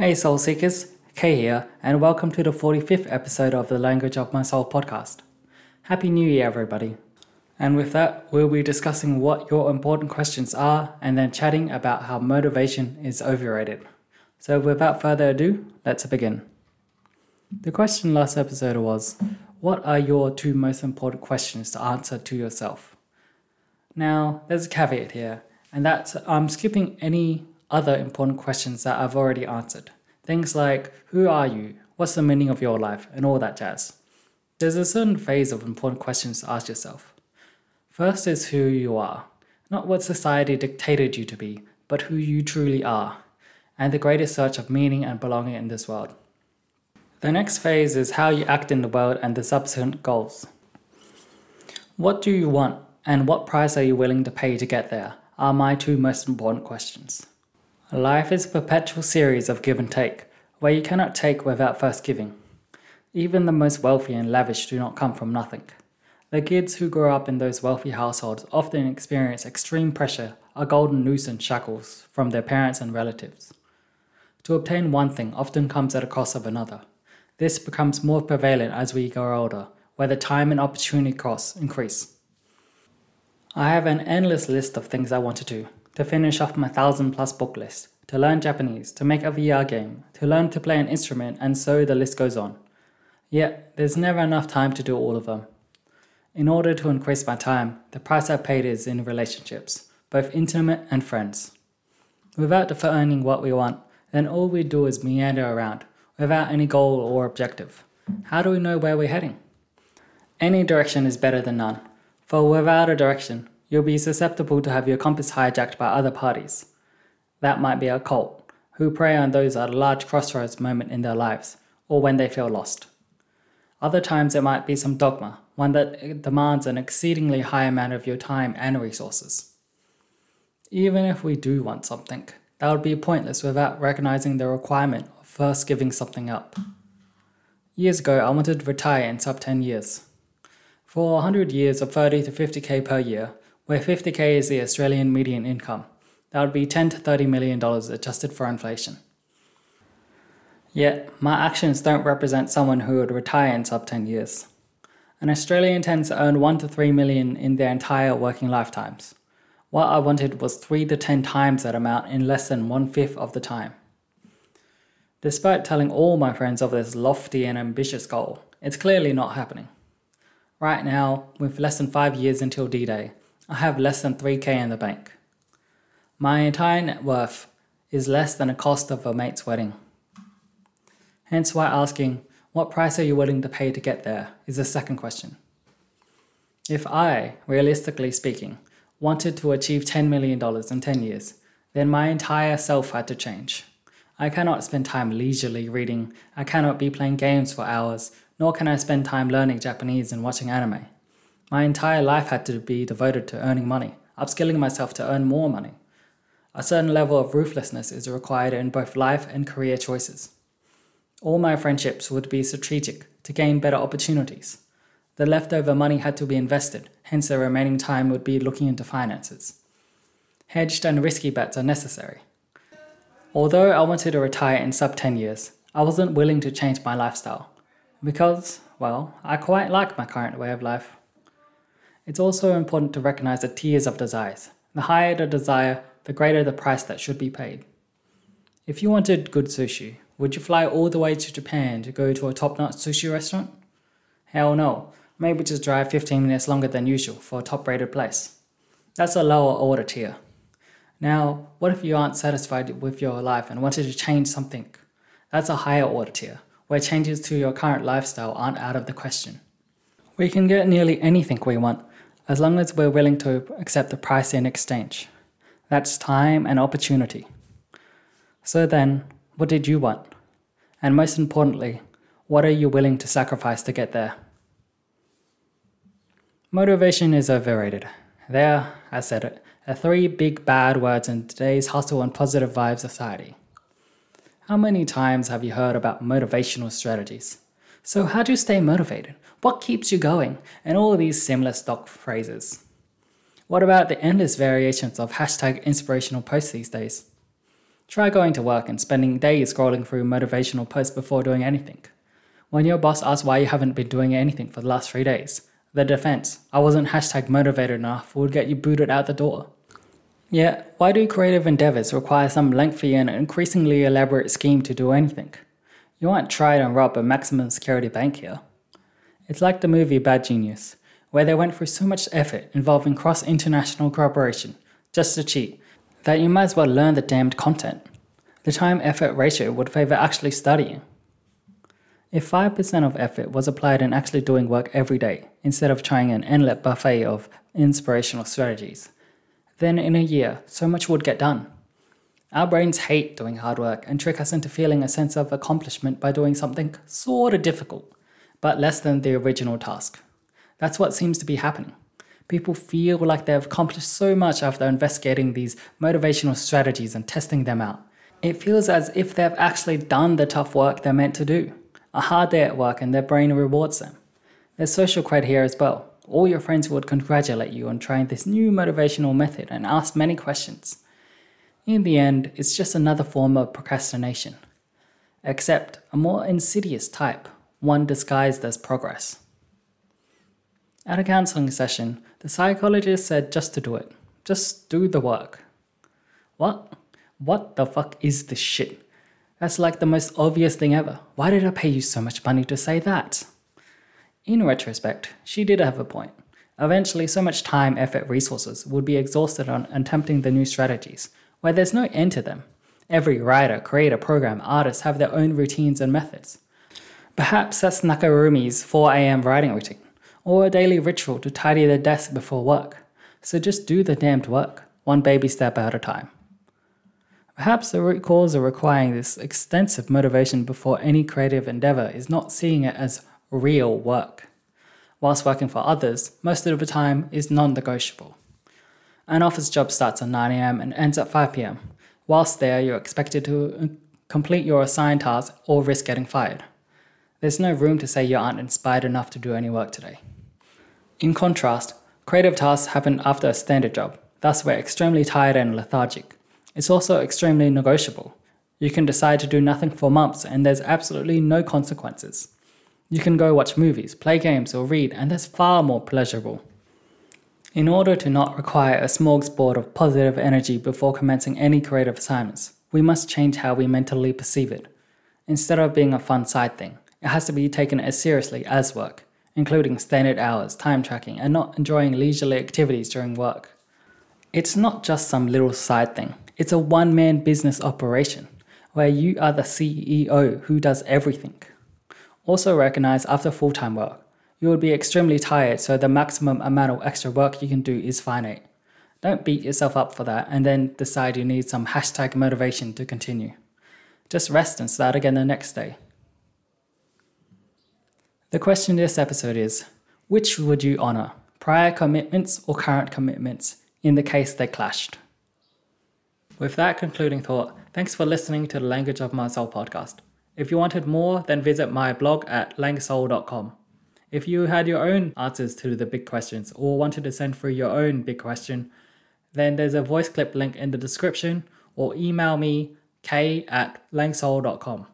Hey, Soul Seekers, Kay here, and welcome to the 45th episode of the Language of My Soul podcast. Happy New Year, everybody. And with that, we'll be discussing what your important questions are and then chatting about how motivation is overrated. So, without further ado, let's begin. The question last episode was What are your two most important questions to answer to yourself? Now, there's a caveat here, and that's I'm skipping any other important questions that I've already answered. Things like who are you? What's the meaning of your life? And all that jazz. There's a certain phase of important questions to ask yourself. First is who you are, not what society dictated you to be, but who you truly are, and the greatest search of meaning and belonging in this world. The next phase is how you act in the world and the subsequent goals. What do you want, and what price are you willing to pay to get there, are my two most important questions. Life is a perpetual series of give and take, where you cannot take without first giving. Even the most wealthy and lavish do not come from nothing. The kids who grow up in those wealthy households often experience extreme pressure, a golden noose and shackles from their parents and relatives. To obtain one thing often comes at a cost of another. This becomes more prevalent as we grow older, where the time and opportunity costs increase. I have an endless list of things I want to do, to finish off my thousand plus book list, to learn Japanese, to make a VR game, to learn to play an instrument, and so the list goes on. Yet, there's never enough time to do all of them. In order to increase my time, the price I paid is in relationships, both intimate and friends. Without defining what we want, then all we do is meander around, without any goal or objective. How do we know where we're heading? Any direction is better than none, for without a direction, you'll be susceptible to have your compass hijacked by other parties. That might be a cult, who prey on those at a large crossroads moment in their lives, or when they feel lost. Other times it might be some dogma, one that demands an exceedingly high amount of your time and resources. Even if we do want something, that would be pointless without recognizing the requirement of first giving something up. Years ago, I wanted to retire in sub 10 years. For 100 years of 30 to 50k per year, where 50k is the Australian median income. That would be 10 to 30 million dollars adjusted for inflation. Yet, my actions don't represent someone who would retire in sub 10 years. An Australian tends to earn 1 to 3 million in their entire working lifetimes. What I wanted was 3 to 10 times that amount in less than one fifth of the time. Despite telling all my friends of this lofty and ambitious goal, it's clearly not happening. Right now, with less than 5 years until D Day, I have less than 3k in the bank. My entire net worth is less than the cost of a mate's wedding. Hence why asking, what price are you willing to pay to get there, is the second question. If I, realistically speaking, wanted to achieve $10 million in 10 years, then my entire self had to change. I cannot spend time leisurely reading, I cannot be playing games for hours, nor can I spend time learning Japanese and watching anime. My entire life had to be devoted to earning money, upskilling myself to earn more money. A certain level of ruthlessness is required in both life and career choices. All my friendships would be strategic to gain better opportunities. The leftover money had to be invested, hence the remaining time would be looking into finances. Hedged and risky bets are necessary. Although I wanted to retire in sub 10 years, I wasn't willing to change my lifestyle. Because, well, I quite like my current way of life. It's also important to recognize the tiers of desires. The higher the desire, the greater the price that should be paid. If you wanted good sushi, would you fly all the way to Japan to go to a top notch sushi restaurant? Hell no. Maybe just drive 15 minutes longer than usual for a top rated place. That's a lower order tier. Now, what if you aren't satisfied with your life and wanted to change something? That's a higher order tier, where changes to your current lifestyle aren't out of the question. We can get nearly anything we want as long as we're willing to accept the price in exchange. That's time and opportunity. So then, what did you want? And most importantly, what are you willing to sacrifice to get there? Motivation is overrated. There, I said it, are three big bad words in today's hustle and positive vibe society. How many times have you heard about motivational strategies? So, how do you stay motivated? What keeps you going? And all of these similar stock phrases. What about the endless variations of hashtag inspirational posts these days? Try going to work and spending days scrolling through motivational posts before doing anything. When your boss asks why you haven't been doing anything for the last three days, the defense, I wasn't hashtag motivated enough, would get you booted out the door. Yet, why do creative endeavors require some lengthy and increasingly elaborate scheme to do anything? You aren't trying to rob a maximum security bank here. It's like the movie Bad Genius, where they went through so much effort involving cross international cooperation just to cheat that you might as well learn the damned content. The time effort ratio would favor actually studying. If 5% of effort was applied in actually doing work every day, instead of trying an endless buffet of inspirational strategies, then in a year, so much would get done. Our brains hate doing hard work and trick us into feeling a sense of accomplishment by doing something sorta difficult, but less than the original task. That's what seems to be happening. People feel like they've accomplished so much after investigating these motivational strategies and testing them out. It feels as if they've actually done the tough work they're meant to do a hard day at work and their brain rewards them. There's social cred here as well. All your friends would congratulate you on trying this new motivational method and ask many questions. In the end, it's just another form of procrastination, except a more insidious type, one disguised as progress. At a counseling session, the psychologist said just to do it. Just do the work. What? What the fuck is this shit? That's like the most obvious thing ever. Why did I pay you so much money to say that? In retrospect, she did have a point. Eventually, so much time, effort, resources would be exhausted on attempting the new strategies, where there's no end to them. Every writer, creator, program, artist have their own routines and methods. Perhaps that's Nakarumi's 4am writing routine, or a daily ritual to tidy their desk before work. So just do the damned work, one baby step at a time. Perhaps the root cause of requiring this extensive motivation before any creative endeavor is not seeing it as real work. Whilst working for others, most of the time is non negotiable. An office job starts at 9am and ends at 5pm. Whilst there, you're expected to uh, complete your assigned task or risk getting fired. There's no room to say you aren't inspired enough to do any work today. In contrast, creative tasks happen after a standard job, thus, we're extremely tired and lethargic. It's also extremely negotiable. You can decide to do nothing for months and there's absolutely no consequences. You can go watch movies, play games, or read, and that's far more pleasurable. In order to not require a smorgasbord of positive energy before commencing any creative assignments, we must change how we mentally perceive it. Instead of being a fun side thing, it has to be taken as seriously as work, including standard hours, time tracking, and not enjoying leisurely activities during work. It's not just some little side thing, it's a one man business operation where you are the CEO who does everything. Also, recognize after full time work, you will be extremely tired, so the maximum amount of extra work you can do is finite. Don't beat yourself up for that and then decide you need some hashtag motivation to continue. Just rest and start again the next day. The question this episode is which would you honor, prior commitments or current commitments, in the case they clashed? With that concluding thought, thanks for listening to the Language of My Soul podcast. If you wanted more, then visit my blog at langsoul.com. If you had your own answers to the big questions or wanted to send through your own big question, then there's a voice clip link in the description or email me k at langsoul.com.